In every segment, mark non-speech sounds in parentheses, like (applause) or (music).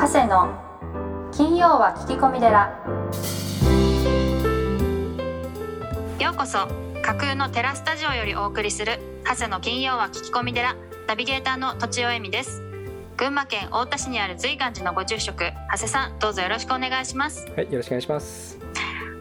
長谷の金曜は聞き込み寺ようこそ架空のテラスタジオよりお送りする長谷の金曜は聞き込み寺ナビゲーターの土地尾恵美です群馬県太田市にある随岩寺のご住職長谷さんどうぞよろしくお願いしますはいよろしくお願いします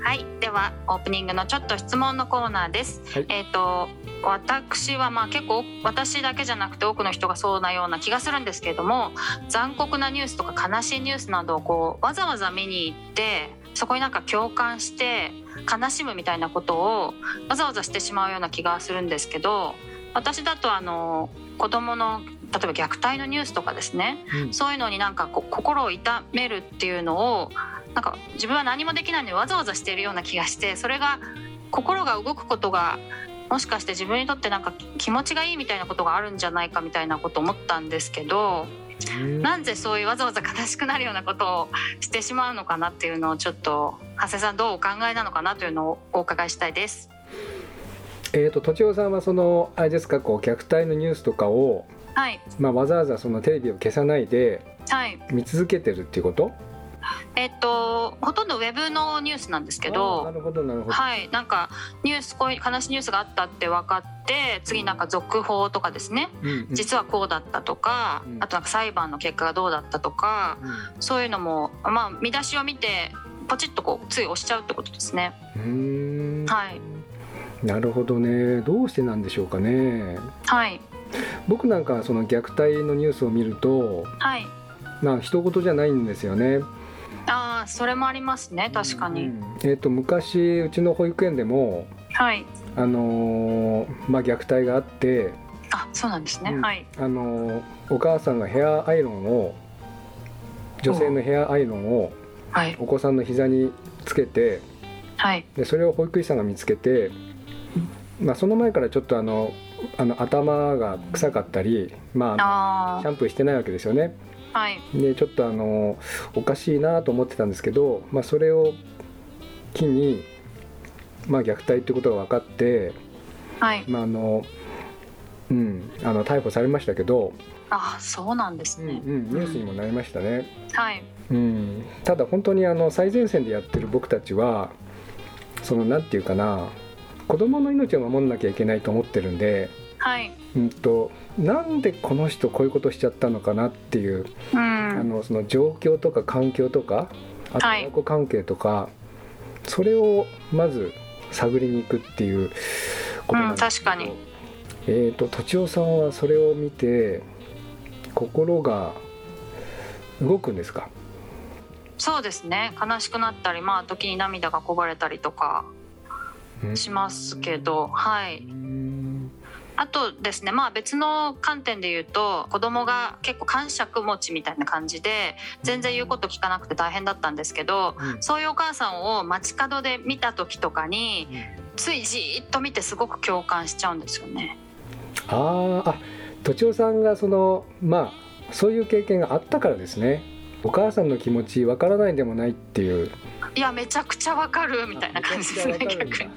はいではオープニングのちょっと質問のコーナーです、はい、えっ、ー、と私はまあ結構私だけじゃなくて多くの人がそうなような気がするんですけれども残酷なニュースとか悲しいニュースなどをこうわざわざ見に行ってそこになんか共感して悲しむみたいなことをわざわざしてしまうような気がするんですけど私だとあの子供の例えば虐待のニュースとかですね、うん、そういうのになんかこう心を痛めるっていうのをなんか自分は何もできないのにわざわざしているような気がしてそれが心が動くことがもしかして自分にとってなんか気持ちがいいみたいなことがあるんじゃないかみたいなこと思ったんですけどなんでそういうわざわざ悲しくなるようなことをしてしまうのかなっていうのをちょっと長谷さんどうお考えなのかなというのをお伺いしたいです。えーと、とちおさんはそのあれですかこう虐待のニュースとかを、はい。まあ、わざわざそのテレビを消さないで見続けてるっていうこと、はいえっと、ほとんどウェブのニュースなんですけどなるほどなるほど。はいなんかニュースこういう悲しいニュースがあったって分かって次なんか続報とかですね、うんうん、実はこうだったとか、うん、あとなんか裁判の結果がどうだったとか、うん、そういうのもまあ見出しを見てポチッとこうつい押しちゃうってことですね。はい。なるほどね。どうしてなんでしょうかね。はい。僕なんかその虐待のニュースを見ると、はい、まあ一言じゃないんですよね。ああそれもありますね確かに、うん、えーと、昔うちの保育園でもはい。あのー、まあ虐待があってあそうなんですね、うん、はい。あのー、お母さんがヘアアイロンを女性のヘアアイロンをお子さんの膝につけて、はい、でそれを保育士さんが見つけて、まあ、その前からちょっとあのあの頭が臭かったり、まあ、シャンプーしてないわけですよね。はい、でちょっとあのおかしいなと思ってたんですけど、まあ、それを機に、まあ、虐待ってことが分かって、はい。まああのうん、あの逮捕されましたけどあそうなんですね、うん、うん、ニュースにもなりましたね、はい、うん、ただ本当にあの最前線でやってる僕たちはそのなんていうかな子供の命を守んなきゃいけないと思ってるんで、はい。うんと、なんでこの人こういうことしちゃったのかなっていう、うん、あのその状況とか環境とかあと親子関係とか、はい、それをまず探りに行くっていうことなんですけど、うん、確かに。えーと、とちおさんはそれを見て心が動くんですか？そうですね。悲しくなったりまあ時に涙がこぼれたりとかしますけど、はい。あとですねまあ別の観点で言うと子供が結構感触持ちみたいな感じで全然言うこと聞かなくて大変だったんですけど、うん、そういうお母さんを街角で見た時とかに、ついじっと見てすごく共感しちゃうんですよね。ああとちおさんがそのまあそういう経験があったからですね。お母さんの気持ちわからないでもないっていういやめちゃくちゃわかるみたいな感じですね逆に。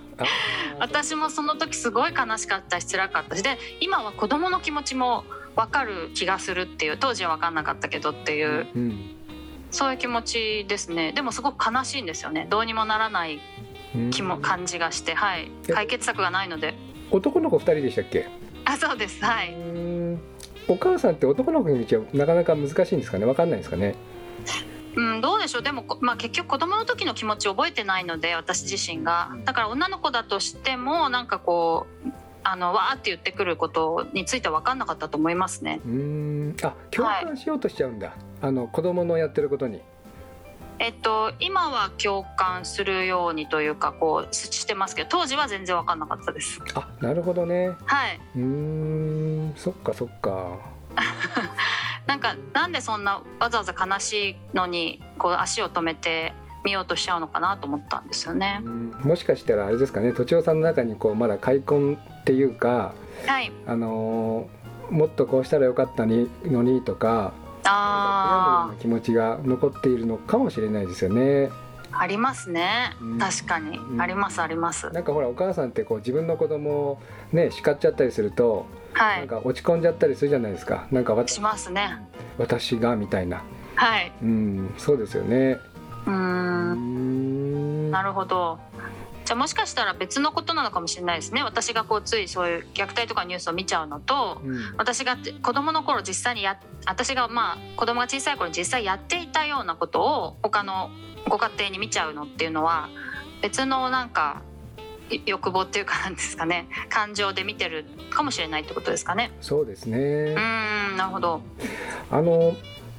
私もその時すごい悲しかったし辛かった。しで今は子供の気持ちも分かる気がするっていう当時は分かんなかったけどっていう、うん、そういう気持ちですね。でもすごく悲しいんですよねどうにもならない気も、感じがしてはい。解決策がないので。男の子2人でしたっけ？あそうです。はい。お母さんって男の子の道はなかなか難しいんですかね？分かんないですかね？うん、どうでしょう。でも、まあ、結局子供の時の気持ち覚えてないので私自身が。だから女の子だとしてもなんかこうあのわーって言ってくることについては分かんなかったと思いますね。うん。あ共感しようとしちゃうんだ、はい、あの子供のやってることに。えっと、今は共感するようにというかこうしてますけど当時は全然分かんなかったです。あなるほどね。はい。うん。そっかそっか (laughs) なんかなんでそんなわざわざ悲しいのにこう足を止めて見ようとしちゃうのかなと思ったんですよね。もしかしたらあれですかね、とちおさんの中にこうまだ開墾っていうか、はい、あのー、もっとこうしたらよかったのにとか、あ気持ちが残っているのかもしれないですよね。ありますね、うん、確かに、うん、ありますあります。なんかほらお母さんってこう自分の子供をね叱っちゃったりするとはい、なんか落ち込んじゃったりするじゃないですか。なんかしますね。私がみたいな。はい。うんそうですよね。うん。なるほど。じゃあもしかしたら別のことなのかもしれないですね。私がこうついそういう虐待とかニュースを見ちゃうのと、うん、私が子供の頃実際にや私がまあ子供が小さい頃に実際やっていたようなことを他のご家庭に見ちゃうのっていうのは別のなんか欲望っていうかなんですかね。感情で見てるかもしれないってことですかね。そうですね。うんなるほど。あの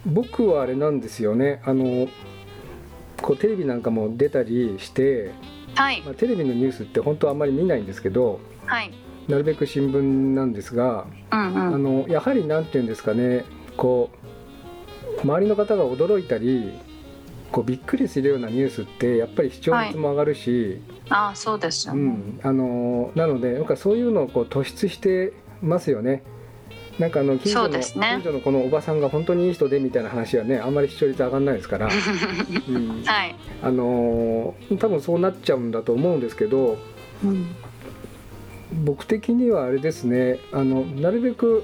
僕はあれなんですよね。あのこうテレビなんかも出たりしてはい。まあ、テレビのニュースって本当はあんまり見ないんですけど、はい、なるべく新聞なんですが、うんうん、あのやはり何て言うんですかね。こう周りの方が驚いたりこうびっくりするようなニュースってやっぱり視聴率も上がるし、はい、あそうですよ、ね、うん、あのなのでなんかそういうのをこう突出してますよね。なんかあの近所の、ね、近所のこのおばさんが本当にいい人でみたいな話はねあんまり視聴率上がんないですから、(laughs) うん、はい、あの多分そうなっちゃうんだと思うんですけど、うん、僕的にはあれですね。あのなるべく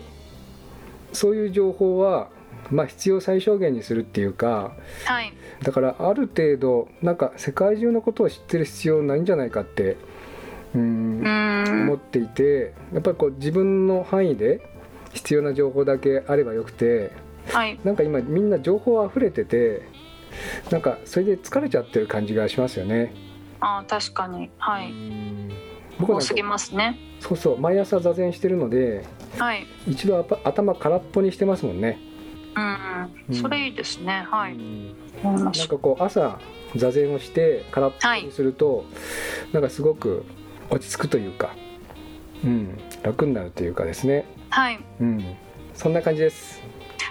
そういう情報はまあ、必要最小限にするっていうか、はい、だからある程度なんか世界中のことを知ってる必要ないんじゃないかってうん思っていてやっぱりこう自分の範囲で必要な情報だけあればよくて、はい、なんか今みんな情報あふれててなんかそれで疲れちゃってる感じがしますよね。あ確かに。はい。僕多すぎますね。そうそう毎朝座禅してるので、はい、一度頭空っぽにしてますもんねうん、それいいですね。はい、なんかこう朝座禅をして空っぽにすると、はい、なんかすごく落ち着くというか、うん、楽になるというかですね。はい、うん、そんな感じです。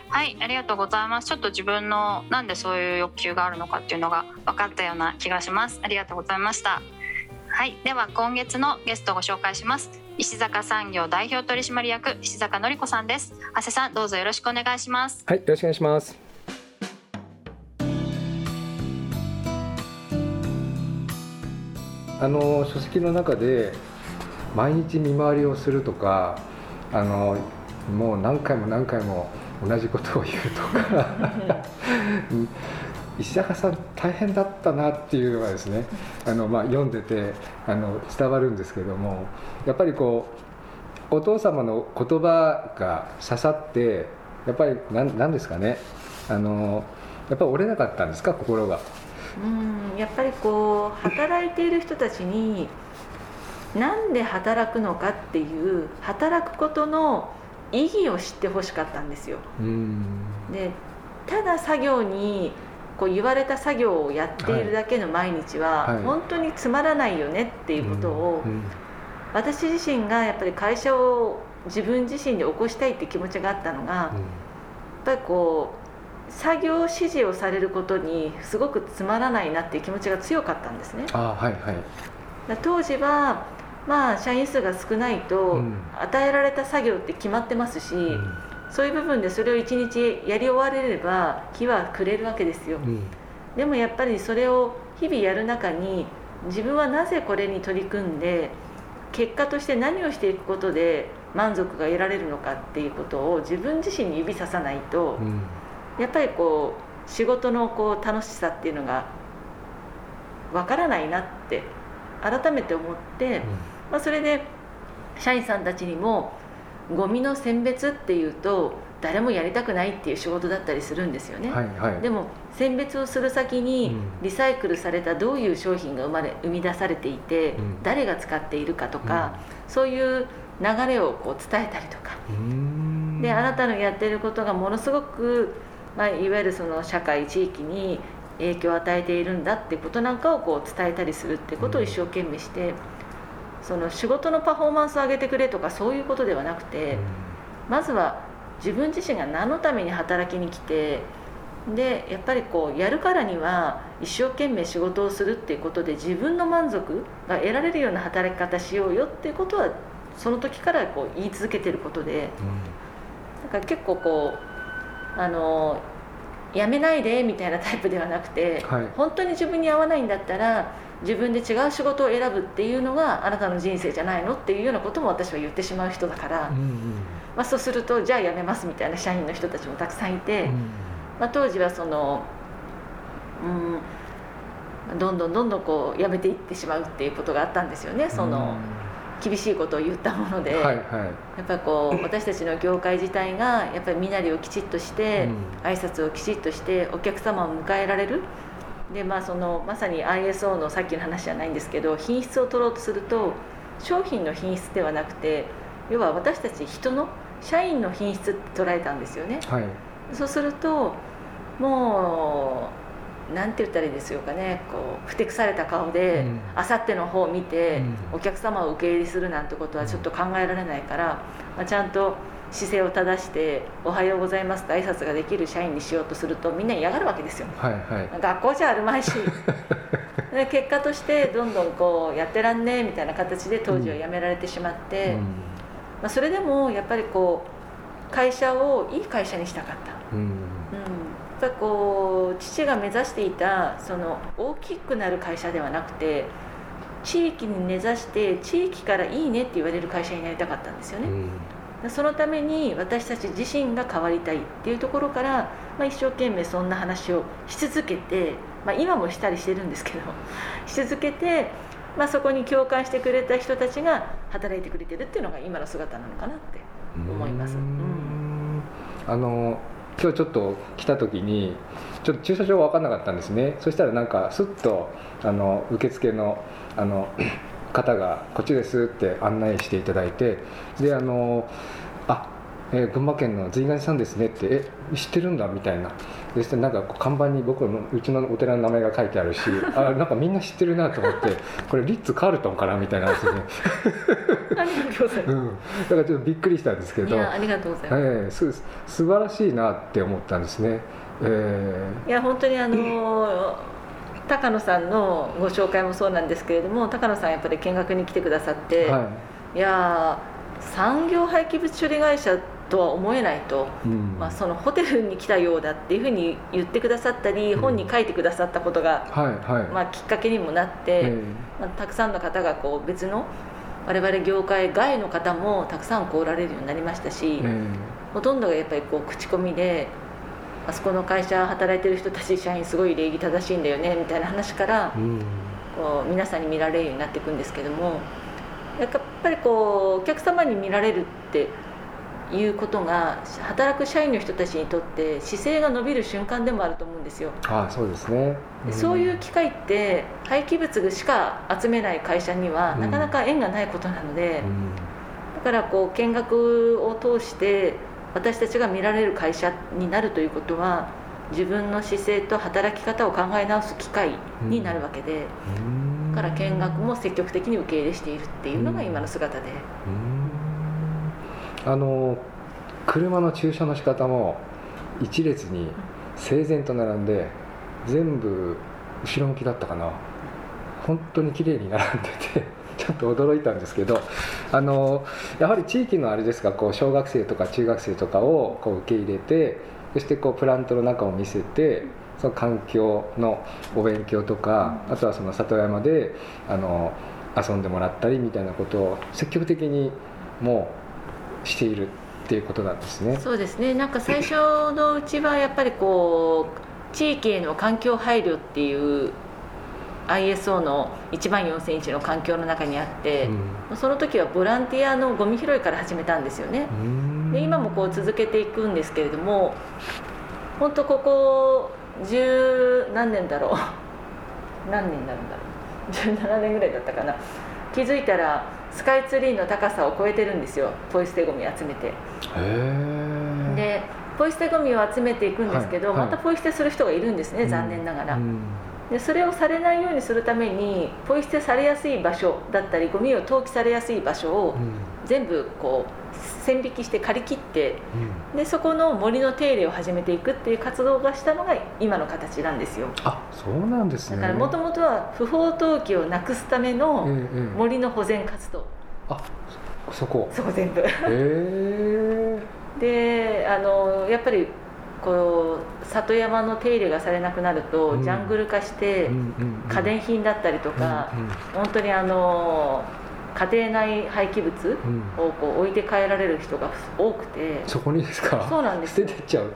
はいありがとうございます。ちょっと自分のなんでそういう欲求があるのかっていうのが分かったような気がします。ありがとうございました。はい。では今月のゲストをご紹介します石坂産業代表取締役石坂典子さんです。長谷さんどうぞよろしくお願いします。はいよろしくお願いします。あの書籍の中で毎日見回りをするとかあのもう何回も何回も同じことを言うとか (laughs) 石坂さん大変だったなっていうのがですねあの、まあ、読んでてあの伝わるんですけどもやっぱりこうお父様の言葉が刺さってやっぱり何何ですかねあのやっぱり折れなかったんですか心が？うんやっぱりこう働いている人たちになんで働くのかっていう働くことの意義を知ってほしかったんですよ。でただ作業にこう言われた作業をやっているだけの毎日は本当につまらないよねっていうことを私自身がやっぱり会社を自分自身で起こしたいって気持ちがあったのがやっぱりこう作業指示をされることにすごくつまらないなっていう気持ちが強かったんですね。あはいはい、当時はまあ社員数が少ないと与えられた作業って決まってますし、うん、そういう部分でそれを一日やり終われれば木はくれるわけですよ、うん、でもやっぱりそれを日々やる中に自分はなぜこれに取り組んで結果として何をしていくことで満足が得られるのかっていうことを自分自身に指ささないと、うん、やっぱりこう仕事のこう楽しさっていうのがわからないなって改めて思って、まあ、それで社員さんたちにもゴミの選別っていうと誰もやりたくないっていう仕事だったりするんですよね、はいはい、でも選別をする先にリサイクルされたどういう商品が生まれ生み出されていて、うん、誰が使っているかとか、うん、そういう流れをこう伝えたりとか。であなたのやってることがものすごく、まあ、いわゆるその社会地域に影響を与えているんだってことなんかをこう伝えたりするってことを一生懸命して。うんその仕事のパフォーマンスを上げてくれとかそういうことではなくて、まずは自分自身が何のために働きに来てでやっぱりこうやるからには一生懸命仕事をするっていうことで自分の満足が得られるような働き方しようよっていうことはその時からこう言い続けてることで、だから結構こうあのやめないでみたいなタイプではなくて、はい、本当に自分に合わないんだったら自分で違う仕事を選ぶっていうのがあなたの人生じゃないのっていうようなことも私は言ってしまう人だから、うんうん、まあ、そうするとじゃあ辞めますみたいな社員の人たちもたくさんいて、うん、まあ、当時はそのうんどんどんどんどんこうやめていってしまうっていうことがあったんですよねその、厳しいことを言ったもので、はいはい、やっぱりこう私たちの業界自体がやっぱり身なりをきちっとして、うん、挨拶をきちっとしてお客様を迎えられるでまあそのまさに ISO のさっきの話じゃないんですけど品質を取ろうとすると商品の品質ではなくて要は私たち人の社員の品質って捉えたんですよね、はい、そうするともうなんて言ったらいいですよかね。こうふてくされた顔であさっての方を見て、お客様を受け入れするなんてことはちょっと考えられないから、まあ、ちゃんと姿勢を正して「おはようございます」って挨拶ができる社員にしようとするとみんな嫌がるわけですよ、はいはい、学校じゃあるまいし。(laughs) で結果としてどんどんこうやってらんねえみたいな形で当時は辞められてしまって、うん、まあ、それでもやっぱりこう会社をいい会社にしたかった、うん、うん。ぱこう父が目指していたその大きくなる会社ではなくて地域に根ざして地域からいいねって言われる会社になりたかったんですよね、うん、そのために私たち自身が変わりたいっていうところから、まあ、一生懸命そんな話をし続けて、まあ、今もしたりしてるんですけど (laughs) し続けて、まあ、そこに共感してくれた人たちが働いてくれてるっていうのが今の姿なのかなって思います。うん、あの今日ちょっと来た時にちょっと駐車場分かんなかったんですね。そしたらなんかすっとあの受付のあの方が「こっちです」って案内していただいてであのあえー、群馬県の随願さんですねってえ知ってるんだみたいな。そしてなんか看板に僕のうちのお寺の名前が書いてあるしあなんかみんな知ってるなと思って (laughs) これリッツ・カールトンかなみたいなですね。ありがとうございます、(laughs) うん、だからちょっとびっくりしたんですけど。ありがとうございます、えー、す。素晴らしいなって思ったんですね、えー、いや本当にあのー高野さんのご紹介もそうなんですけれども高野さんやっぱり見学に来てくださって、はい、いや産業廃棄物処理会社とは思えないと、うん、まあ、そのホテルに来たようだっていうふうに言ってくださったり、うん、本に書いてくださったことが、はいはい、まあ、きっかけにもなって、まあ、たくさんの方がこう別の我々業界外の方もたくさん来られるようになりましたし、ほとんどがやっぱりこう口コミであそこの会社働いてる人たち社員すごい礼儀正しいんだよねみたいな話から、うん、こう皆さんに見られるようになっていくんですけどもやっぱりこうお客様に見られるっていうことが働く社員の人たちにとって姿勢が伸びる瞬間でもあると思うんですよ。あそうですね、うん、そういう機会って廃棄物しか集めない会社にはなかなか縁がないことなので、うん、だからこう見学を通して私たちが見られる会社になるということは自分の姿勢と働き方を考え直す機会になるわけで、うん、だから見学も積極的に受け入れしているっていうのが今の姿で。あの車の駐車の仕方も一列に整然と並んで全部後ろ向きだったかな。本当に綺麗に並んでてちょっと驚いたんですけどあのやはり地域のあれですかこう小学生とか中学生とかをこう受け入れてそしてこうプラントの中を見せてその環境のお勉強とかあとはその里山であの遊んでもらったりみたいなことを積極的にもうしているっていうことなんですね。そうですねなんか最初のうちはやっぱりこう地域への環境配慮っていう ISO の1万4センチの環境の中にあって、うん、その時はボランティアのゴミ拾いから始めたんですよね。で今もこう続けていくんですけれども本当ここ十何年だろう。(laughs) 何年になるんだろう。17年ぐらいだったかな。気づいたらスカイツリーの高さを超えてるんですよ。ポイ捨てゴミ集めて。でポイ捨てゴミを集めていくんですけど、はい。はい、またポイ捨てする人がいるんですね、残念ながら、うん、でそれをされないようにするためにポイ捨てされやすい場所だったりゴミを投棄されやすい場所を全部こう線引きして借り切って、うん、でそこの森の手入れを始めていくっていう活動がしたのが今の形なんですよ。あそうなんですね。だからもともとは不法投棄をなくすための森の保全活動、うんうん、あそこ。そこ全部。へえであのやっぱりこう里山の手入れがされなくなると、うん、ジャングル化して、家電品だったりとか、うんうん、本当にあの家庭内廃棄物をこう置いて帰られる人が多くて、そこにですか？そうなんです捨ててっちゃう。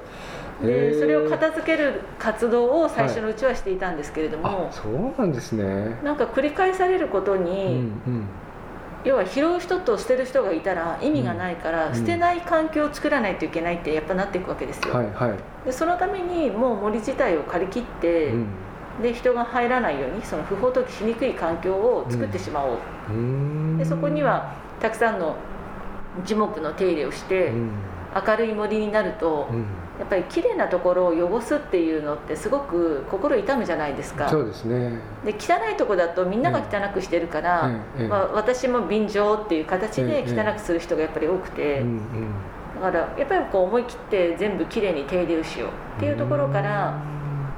でそれを片付ける活動を最初のうちはしていたんですけれども、はい、そうなんですね。なんか繰り返されることに、うんうん要は拾う人と捨てる人がいたら意味がないから、うん、捨てない環境を作らないといけないってやっぱなっていくわけですよ、はいはい、でそのためにもう森自体を借り切って、うん、で人が入らないようにその不法投棄しにくい環境を作ってしまおう、うん、でそこにはたくさんの樹木の手入れをして、明るい森になると、やっぱり綺麗なところを汚すっていうのってすごく心痛むじゃないですか。そうですね。で汚いとこだとみんなが汚くしてるから、まあ、私も便乗っていう形で汚くする人がやっぱり多くて、だからやっぱりこう思い切って全部きれいに手入れをしようっていうところから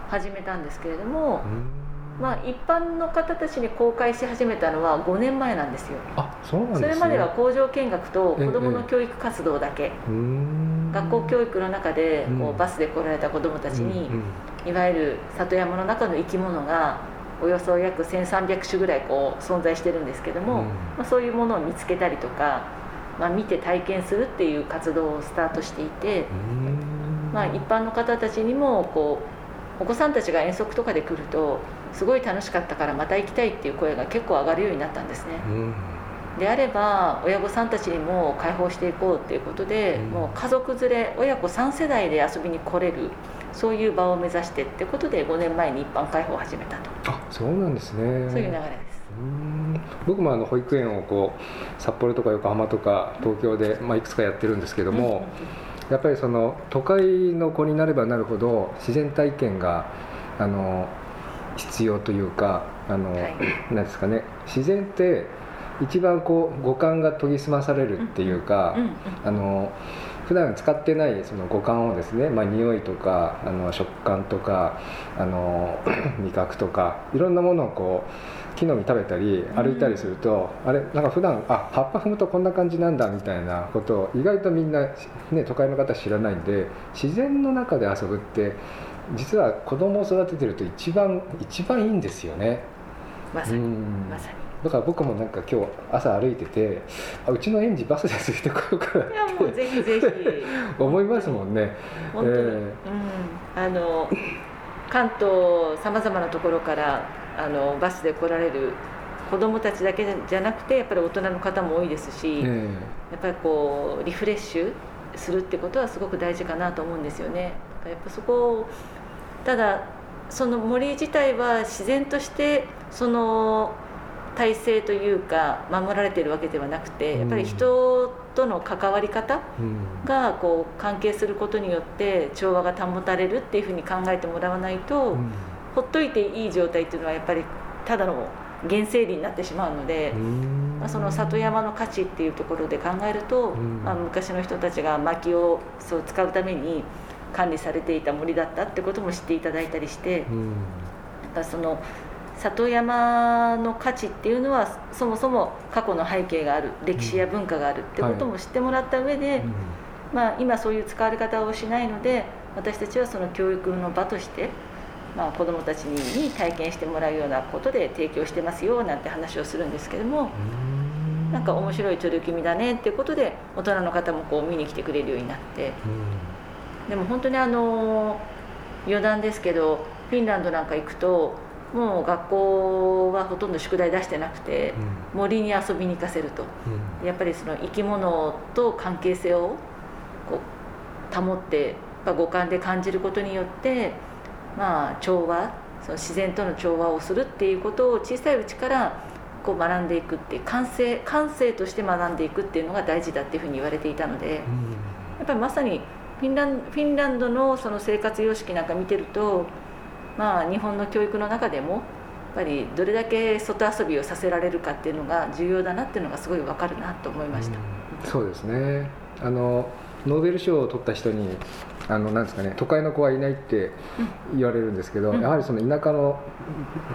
始めたんですけれども。まあ、一般の方たちに公開し始めたのは5年前なんですよ。あそうなんです、ね、それまでは工場見学と子どもの教育活動だけ、ええ、学校教育の中でこうバスで来られた子どもたちに、うん、いわゆる里山の中の生き物がおよそ約1300種ぐらいこう存在してるんですけども、うん、まあ、そういうものを見つけたりとか、まあ、見て体験するっていう活動をスタートしていて、まあ、一般の方たちにもこうお子さんたちが遠足とかで来るとすごい楽しかったからまた行きたいっていう声が結構上がるようになったんですね、うん、であれば親御さんたちにも開放していこうっていうことで、うん、もう家族連れ親子3世代で遊びに来れるそういう場を目指してってことで5年前に一般開放を始めたと。あそうなんですね。そういう流れです。僕もあの保育園をこう札幌とか横浜とか東京で、まあ、いくつかやってるんですけども、やっぱりその都会の子になればなるほど自然体験があの必要というかあの、はい、なんですかね。自然って一番こう五感が研ぎ澄まされるっていうか、うんうん、あの普段使ってないその五感をですね、まあ、匂いとかあの食感とかあの (clears throat) 味覚とかいろんなものをこう木の実食べたり歩いたりすると、うん、あれなんか普段あ葉っぱ踏むとこんな感じなんだみたいなことを意外とみんな、ね、都会の方知らないんで自然の中で遊ぶって実は子供を育ててると一番一番いいんですよね。まさに。まさにだから僕もなんか今日朝歩いててあうちの園児バスでついてこようかなっていやもうぜひぜひ。思いますもんね。本当に、えー、うん。あの関東さまざまなところからあのバスで来られる子どもたちだけじゃなくてやっぱり大人の方も多いですし、えー、やっぱりこうリフレッシュするってことはすごく大事かなと思うんですよね。やっぱそこただその森自体は自然としてその体制というか守られているわけではなくてやっぱり人との関わり方がこう関係することによって調和が保たれるっていうふうに考えてもらわないと、ほっといていい状態っていうのはやっぱりただの原生林になってしまうので、まあ、その里山の価値っていうところで考えると、まあ、昔の人たちが薪をそう使うために管理されていた森だったってことも知っていただいたりして、うん、だその里山の価値っていうのはそもそも過去の背景がある歴史や文化があるってことも知ってもらった上で、はいまあ、今そういう使われ方をしないので私たちはその教育の場として、まあ、子どもたちに体験してもらうようなことで提供してますよなんて話をするんですけども。なんか面白い取り組みだねっていうことで大人の方もこう見に来てくれるようになって、でも本当にあの余談ですけどフィンランドなんか行くともう学校はほとんど宿題出してなくて、うん、森に遊びに行かせると、うん、やっぱりその生き物と関係性をこう保って五感で感じることによってまあ調和その自然との調和をするっていうことを小さいうちからこう学んでいくっていう感性感性として学んでいくっていうのが大事だっていうふうに言われていたので、うん、やっぱりまさにフィンランフィンランドのその生活様式なんか見てると、まあ、日本の教育の中でもやっぱりどれだけ外遊びをさせられるかっていうのが重要だなっていうのがすごい分かるなと思いました。うそうですね。あのノーベル賞を取った人にあのなんですかね都会の子はいないって言われるんですけど、うん、やはりその田舎の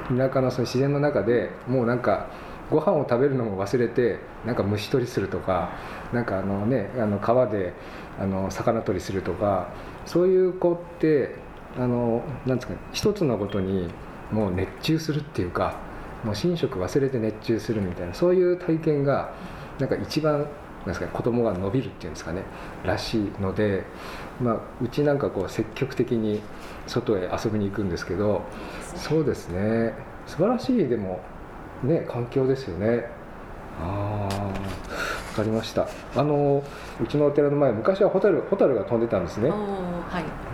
田舎のその自然の中でもうなんかご飯を食べるのも忘れてなんか虫取りするとかなんかあのねあの川であの魚取りするとかそういう子ってあのなんですか一つのことにもう熱中するっていうかもう寝食忘れて熱中するみたいなそういう体験がなんか一番ですか子供が伸びるっていうんですかねらしいので、まあ、うちなんかこう積極的に外へ遊びに行くんですけどそうですね。素晴らしいでもね環境ですよね。ああかりました。あのうちのお寺の前昔はホタルホタルが飛んでたんですね、は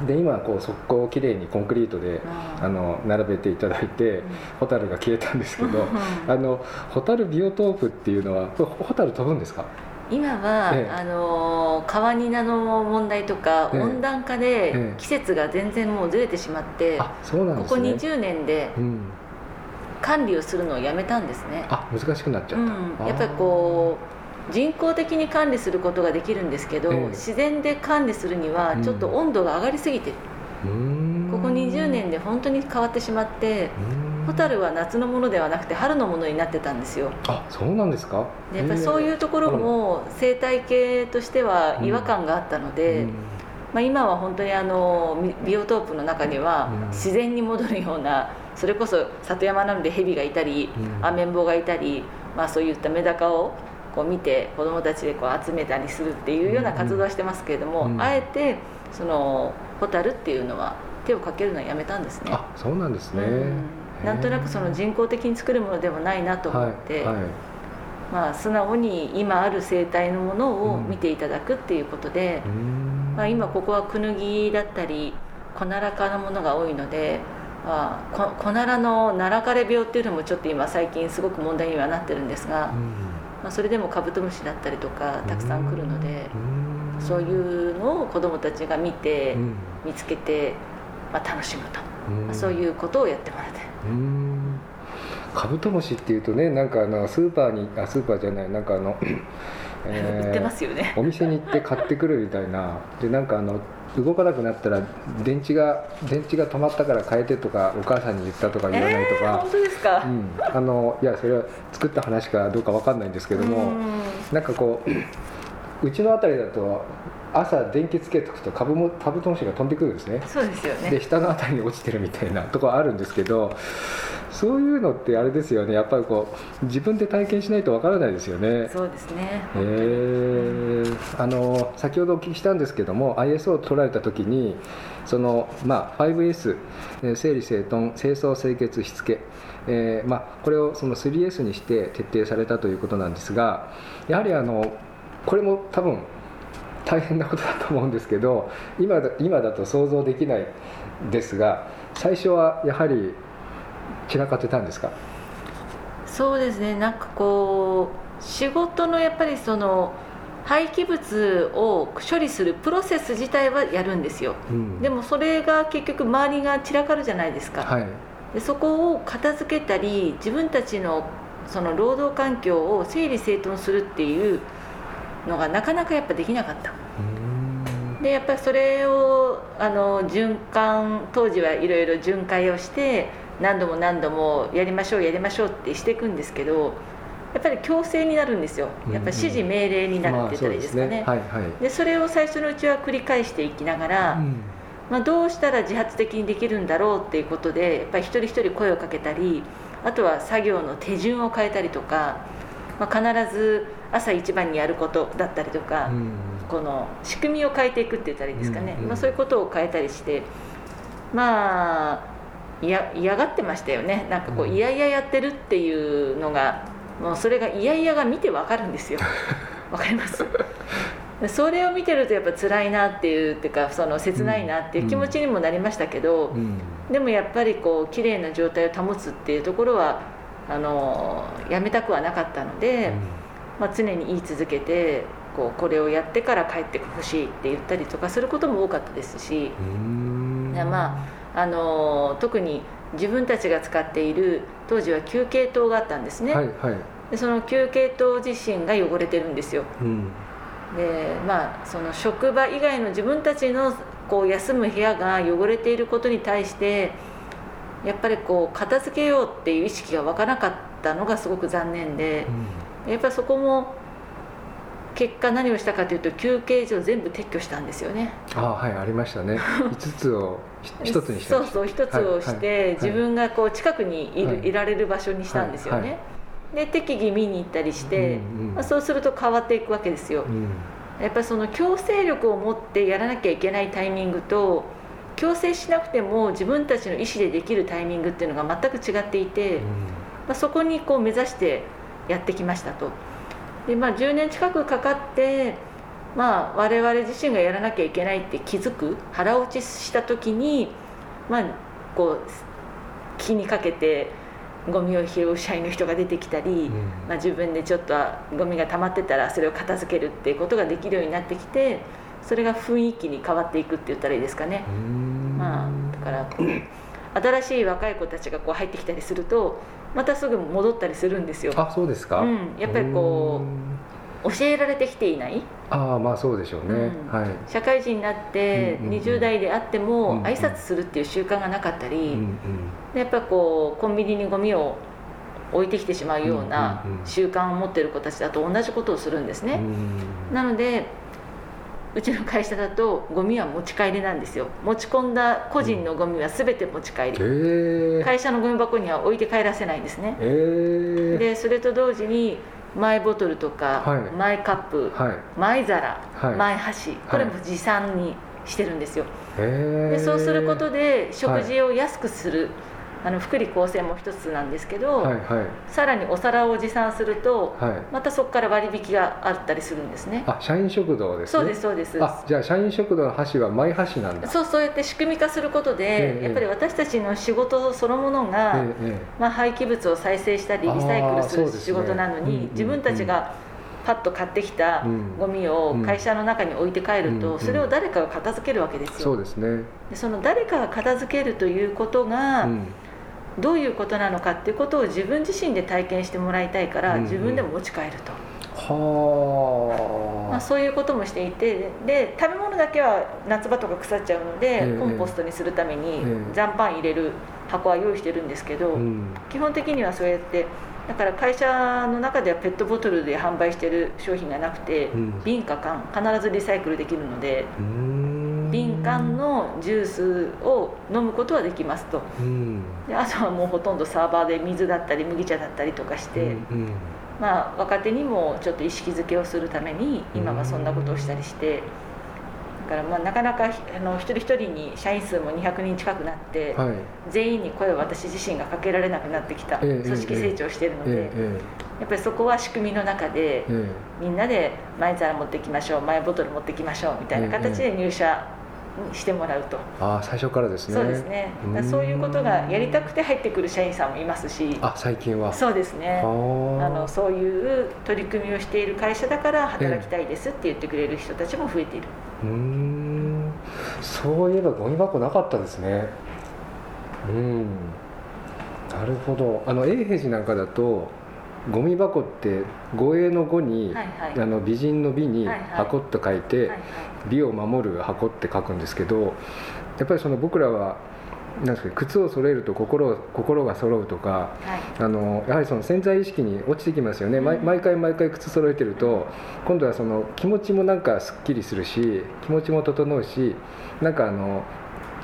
い、で今こう側溝をきれいにコンクリートであの並べていただいて、うん、ホタルが消えたんですけど、あのホタルビオトープっていうのはホタル飛ぶんですか？今は、ええ、あの川ニナの問題とか、え、温暖化で季節が全然もうずれてしまって、そうなんです、ね、ここ20年で、管理をするのをやめたんですね。あ難しくなっちゃった、うん、やっぱりこう人工的に管理することができるんですけど、自然で管理するにはちょっと温度が上がりすぎてる、ここ20年で本当に変わってしまって、ホタルは夏のものではなくて春のものになってたんですよ。あそうなんですか？やっぱりそういうところも生態系としては違和感があったので、まあ、今は本当にあのビオトープの中には自然に戻るようなそれこそ里山なので蛇がいたり、アメンボがいたり、まあ、そういったメダカをこう見て子どもたちでこう集めたりするっていうような活動はしてますけれども、あえてそのホタルっていうのは手をかけるのはやめたんですね。あそうなんですね、うん。なんとなくその人工的に作るものでもないなと思って、はいはい、まあ、素直に今ある生態のものを見ていただくっていうことで、うん、まあ、今ここはクヌギだったりコナラ科のものが多いので、まあ、コナラのナラ枯れ病っていうのもちょっと今最近すごく問題にはなってるんですが、うん、まあ、それでもカブトムシだったりとかたくさん来るので、うん、そういうのを子どもたちが見て、見つけて、まあ、楽しむと、まあ、そういうことをやってもらって。うん。カブトムシっていうとねなんかあのスーパーにあスーパーじゃないなんかあの、えー、売ってますよね。お店に行って買ってくるみたいな。でなんかあの動かなくなったら電池が電池が止まったから変えてとかお母さんに言ったとか言わないとか、えー、本当ですか、うん、あのいやそれは作った話かどうか分かんないんですけどもなんかこううちの辺りだと朝電気つけとくとカブもカブトムシが飛んでくるんですね。そうですよね。で下の辺りに落ちてるみたいな (laughs) ところあるんですけどそういうのってあれですよね。やっぱりこう自分で体験しないとわからないですよね。そうですね。えー、あの先ほどお聞きしたんですけども ISO を取られた時にそのまあ 5S 整理整頓清掃清潔しつけえーまあ、これをその 3S にして徹底されたということなんですがやはりあのこれも多分大変なことだと思うんですけど今だ今だと想像できないですが最初はやはり散らかってたんですか？そうですね。なんかこう仕事のやっぱりその廃棄物を処理するプロセス自体はやるんですよ、うん、でもそれが結局周りが散らかるじゃないですか、はい、でそこを片付けたり自分たちのその労働環境を整理整頓するっていうのがなかなかやっぱできなかった。でやっぱりそれをあの循環当時はいろいろ巡回をして何度も何度もやりましょうやりましょうってしていくんですけどやっぱり強制になるんですよ。やっぱ指示命令になるって言ったらいいですかね,、でそれを最初のうちは繰り返していきながら、うん、まあ、どうしたら自発的にできるんだろうっていうことでやっぱり一人一人声をかけたりあとは作業の手順を変えたりとか、まあ、必ず朝一番にやることだったりとか、うん、この仕組みを変えていくって言ったらいいですかね、うんうん、まあ、そういうことを変えたりしてまあ嫌がってましたよね。なんかこう嫌々やってるっていうのがもうそれが嫌々が見てわかるんですよ。(laughs) わかります？それを見てるとやっぱ辛いなっていうっていうかその切ないなっていう気持ちにもなりましたけど、うん、でもやっぱりこう綺麗な状態を保つっていうところはあのやめたくはなかったので、うん。まあ、常に言い続けてこうこれをやってから帰ってほしいって言ったりとかすることも多かったですしまああの特に自分たちが使っている当時は休憩塔があったんですね、はいはい、でその休憩塔自身が汚れてるんですよ、うん、でまあその職場以外の自分たちのこう休む部屋が汚れていることに対してやっぱりこう片付けようっていう意識が湧かなかったのがすごく残念で、うん。やっぱりそこも結果何をしたかというと休憩所全部撤去したんですよね。あはいありましたね。(laughs) 5つを1つにしたそうそう1つをして、はいはい、自分がこう近くにいる、はい、いられる場所にしたんですよね、で適宜見に行ったりして、うんうん、まあ、そうすると変わっていくわけですよ、うん、やっぱりその強制力を持ってやらなきゃいけないタイミングと強制しなくても自分たちの意思でできるタイミングっていうのが全く違っていて、うん、まあ、そこにこう目指してやってきましたと。でまあ、10年近くかかってまあ、我々自身がやらなきゃいけないって気づく腹落ちした時に、まあ、こう気にかけてゴミを拾う社員の人が出てきたり、うん、まあ、自分でちょっとゴミが溜まってたらそれを片付けるっていうことができるようになってきてそれが雰囲気に変わっていくって言ったらいいですかね。まあ、だから新しい若い子たちがこう入ってきたりするとまたすぐ戻ったりするんですよ。あそうですか、うん、やっぱりこう教えられてきていない。ああまあそうでしょうね、うん、はい、社会人になって20代であっても挨拶するっていう習慣がなかったり、うんうん、でやっぱりこうコンビニにゴミを置いてきてしまうような習慣を持ってる子たちだと同じことをするんですね、なのでうちの会社だとゴミは持ち帰りなんですよ。持ち込んだ個人のゴミは全て持ち帰り、うん、会社のゴミ箱には置いて帰らせないんですね、でそれと同時にマイボトルとか、はい、マイカップ、はい、マイ皿、はい、マイ箸これも持参にしてるんですよ、でそうすることで食事を安くする、あの福利厚生も一つなんですけど、はいはい、さらにお皿を持参すると、はい、またそこから割引があったりするんですね。あ社員食堂ですね。そうですそうです。あじゃあ社員食堂の箸はマイ箸なんだそうそうやって仕組み化することで、えー、やっぱり私たちの仕事そのものが、えー、まあ、廃棄物を再生したりリサイクルする仕事なのに、ね、自分たちがパッと買ってきたゴミを会社の中に置いて帰ると、それを誰かが片付けるわけですよ。そうですね。でその誰かが片付けるということが、うんどういうことなのかっていうことを自分自身で体験してもらいたいから、自分でも持ち帰ると。はまあ、そういうこともしていてで食べ物だけは夏場とか腐っちゃうので、えー、コンポストにするために残飯入れる箱は用意してるんですけど、うん、基本的にはそうやってだから会社の中ではペットボトルで販売してる商品がなくて、うん、瓶か缶必ずリサイクルできるので。瓶缶のジュースを飲むことはできますと、うん、であとはもうほとんどサーバーで水だったり麦茶だったりとかして、うんうん、まあ、若手にもちょっと意識づけをするために今はそんなことをしたりして。だからまあなかなかあの一人一人に社員数も200人近くなって、はい、全員に声を私自身がかけられなくなってきた、組織成長しているので、やっぱりそこは仕組みの中で、みんなでマイ皿持ってきましょうマイボトル持ってきましょうみたいな形で入社してもらうと。あ最初からですね。そうですね。そういうことがやりたくて入ってくる社員さんもいますし。あ最近は。そうですね。あ。のそういう取り組みをしている会社だから働きたいですって言ってくれる人たちも増えている。うん。そういえばゴミ箱なかったですね。うん。なるほど。あの永平寺なんかだとゴミ箱って護衛の「語に、はいはい、あの美人の「美」に「箱」って書いて、美を守る箱って書くんですけどやっぱりその僕らはなんですか靴を揃えると心心が揃うとか、はい、あのやはりその潜在意識に落ちてきますよね、うん、毎回毎回靴揃えてると今度はその気持ちもなんかすっきりするし気持ちも整うしなんかあの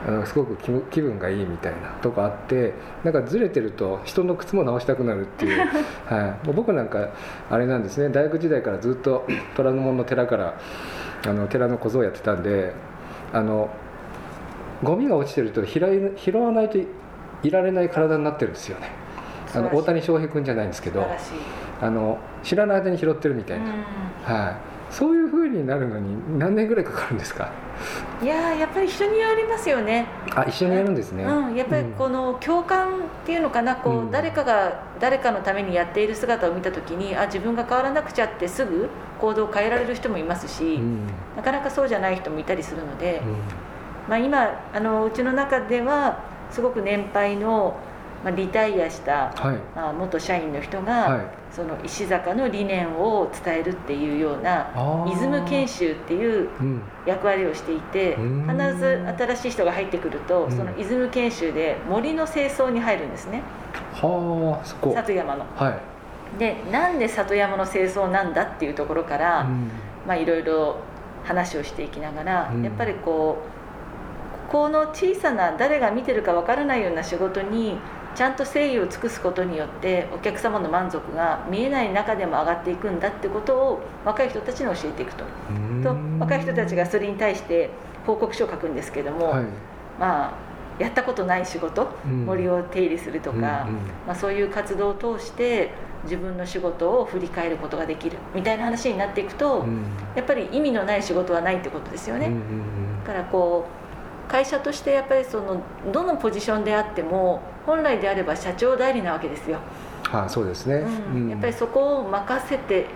あのすごく気分がいいみたいなとこあってなんかずれてると人の靴も直したくなるっていう、(laughs) はい、僕なんかあれなんですね。大学時代からずっと虎ノ門の寺からあの寺の小僧やってたんであのゴミが落ちてると拾い拾わないといられない体になってるんですよね。あの大谷翔平君じゃないんですけどあの知らない間に拾ってるみたいな、はい、そういうふうになるのに何年ぐらいかかるんですか？いややっぱり一緒にやりますよね。あ一緒にやるんですね、うん、やっぱりこの共感っていうのかなこう、うん、誰かが誰かのためにやっている姿を見た時にあ自分が変わらなくちゃってすぐ行動を変えられる人もいますし、うん、なかなかそうじゃない人もいたりするので、まあ、今あのうちの中ではすごく年配のまあ、リタイアした、はい、まあ、元社員の人が、はい、その石坂の理念を伝えるっていうようなイズム研修っていう役割をしていて、うん、必ず新しい人が入ってくると、うん、そのイズム研修で森の清掃に入るんですね、はあそこ。里山の。はい、でなんで里山の清掃なんだっていうところから、うん、まあいろいろ話をしていきながら、やっぱりこうこの小さな誰が見てるかわからないような仕事にちゃんと誠意を尽くすことによってお客様の満足が見えない中でも上がっていくんだってことを若い人たちに教えていくと。と若い人たちがそれに対して報告書を書くんですけども、はい、まあやったことない仕事、うん、森を手入れするとか、うんうん、まあ、そういう活動を通して自分の仕事を振り返ることができるみたいな話になっていくと、うん、やっぱり意味のない仕事はないってことですよね。うんうんうん、だからこう会社としてやっぱりそのどのポジションであっても本来であれば社長代理なわけですよ。はあ、そうですね、うん、やっぱりそこを任せて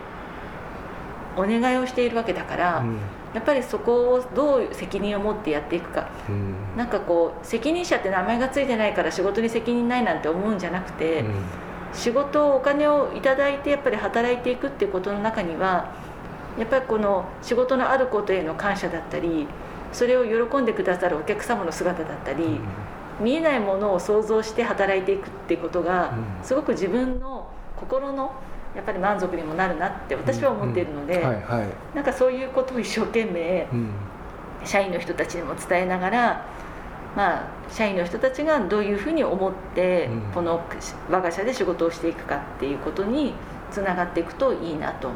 お願いをしているわけだから、うん、やっぱりそこをどう責任を持ってやっていくか、うん、なんかこう責任者って名前が付いてないから仕事に責任ないなんて思うんじゃなくて、うん、仕事お金を頂いてやっぱり働いていくっていうことの中にはやっぱりこの仕事のあることへの感謝だったりそれを喜んでくださるお客様の姿だったり、うん、見えないものを想像して働いていくっていうことが、すごく自分の心のやっぱり満足にもなるなって私は思っているので、なんかそういうことを一生懸命、社員の人たちにも伝えながらまあ、社員の人たちがどういうふうに思って、この我が社で仕事をしていくかっていうことにつながっていくといいなと。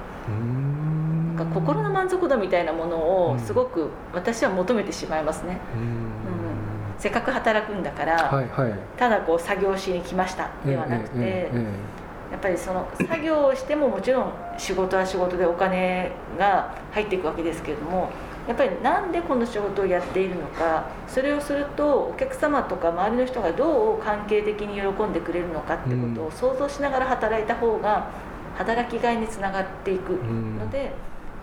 心の満足度みたいなものをすごく私は求めてしまいますね。うん、せっかく働くんだから、はいはい、ただこう作業しに来ましたではなくて、やっぱりその作業をしてももちろん仕事は仕事でお金が入っていくわけですけれどもやっぱりなんでこの仕事をやっているのかそれをするとお客様とか周りの人がどう関係的に喜んでくれるのかってことを想像しながら働いた方が働きがいにつながっていくので、やっ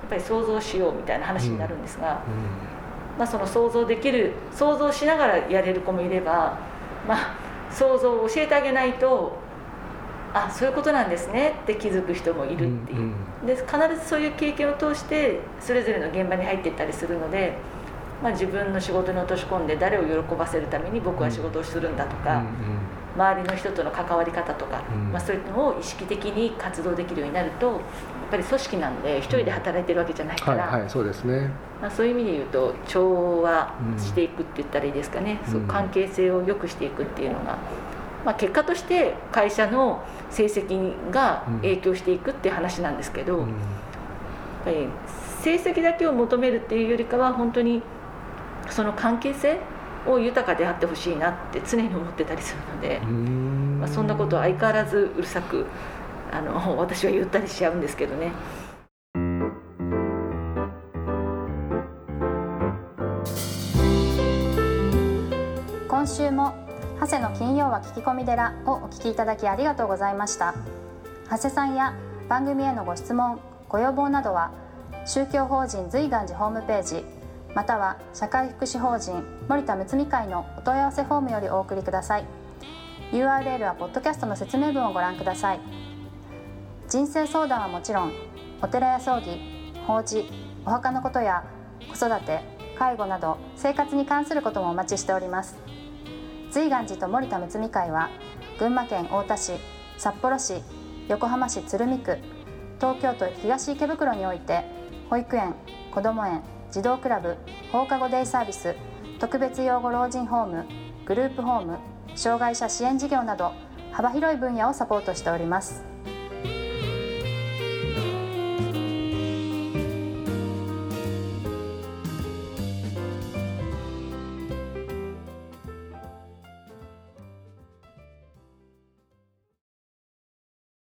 ぱり想像しようみたいな話になるんですが、まあ、その想像できる想像しながらやれる子もいれば、まあ、想像を教えてあげないとあそういうことなんですねって気づく人もいるっていう、うんうん、で必ずそういう経験を通してそれぞれの現場に入っていったりするので、まあ、自分の仕事に落とし込んで誰を喜ばせるために僕は仕事をするんだとか、うんうん、周りの人との関わり方とか、うん、まあ、そういうのを意識的に活動できるようになるとやっぱり組織なんで一人で働いてるわけじゃないから、はいはい、そうですね、まあ、そういう意味で言うと調和していくって言ったらいいですかね、そう関係性を良くしていくっていうのが。まあ、結果として会社の成績が影響していくっていう話なんですけど、やっぱり成績だけを求めるっていうよりかは本当にその関係性を豊かであってほしいなって常に思ってたりするので、まあ、そんなことは相変わらずうるさくあの (laughs) 私は言ったりしちゃうんですけどね。今週も長谷の金曜は聞き込み寺をお聞きいただきありがとうございました長谷さんや番組へのご質問ご要望などは宗教法人随願寺ホームページまたは社会福祉法人森田睦美会のお問い合わせフォームよりお送りください。URL はポッドキャストの説明文をご覧ください。人生相談はもちろんお寺や葬儀法事お墓のことや子育て介護など生活に関することもお待ちしております。瑞岩寺と森田睦美会は群馬県太田市札幌市横浜市鶴見区東京都東池袋において保育園こども園児童クラブ放課後デイサービス特別養護老人ホームグループホーム障害者支援事業など幅広い分野をサポートしております。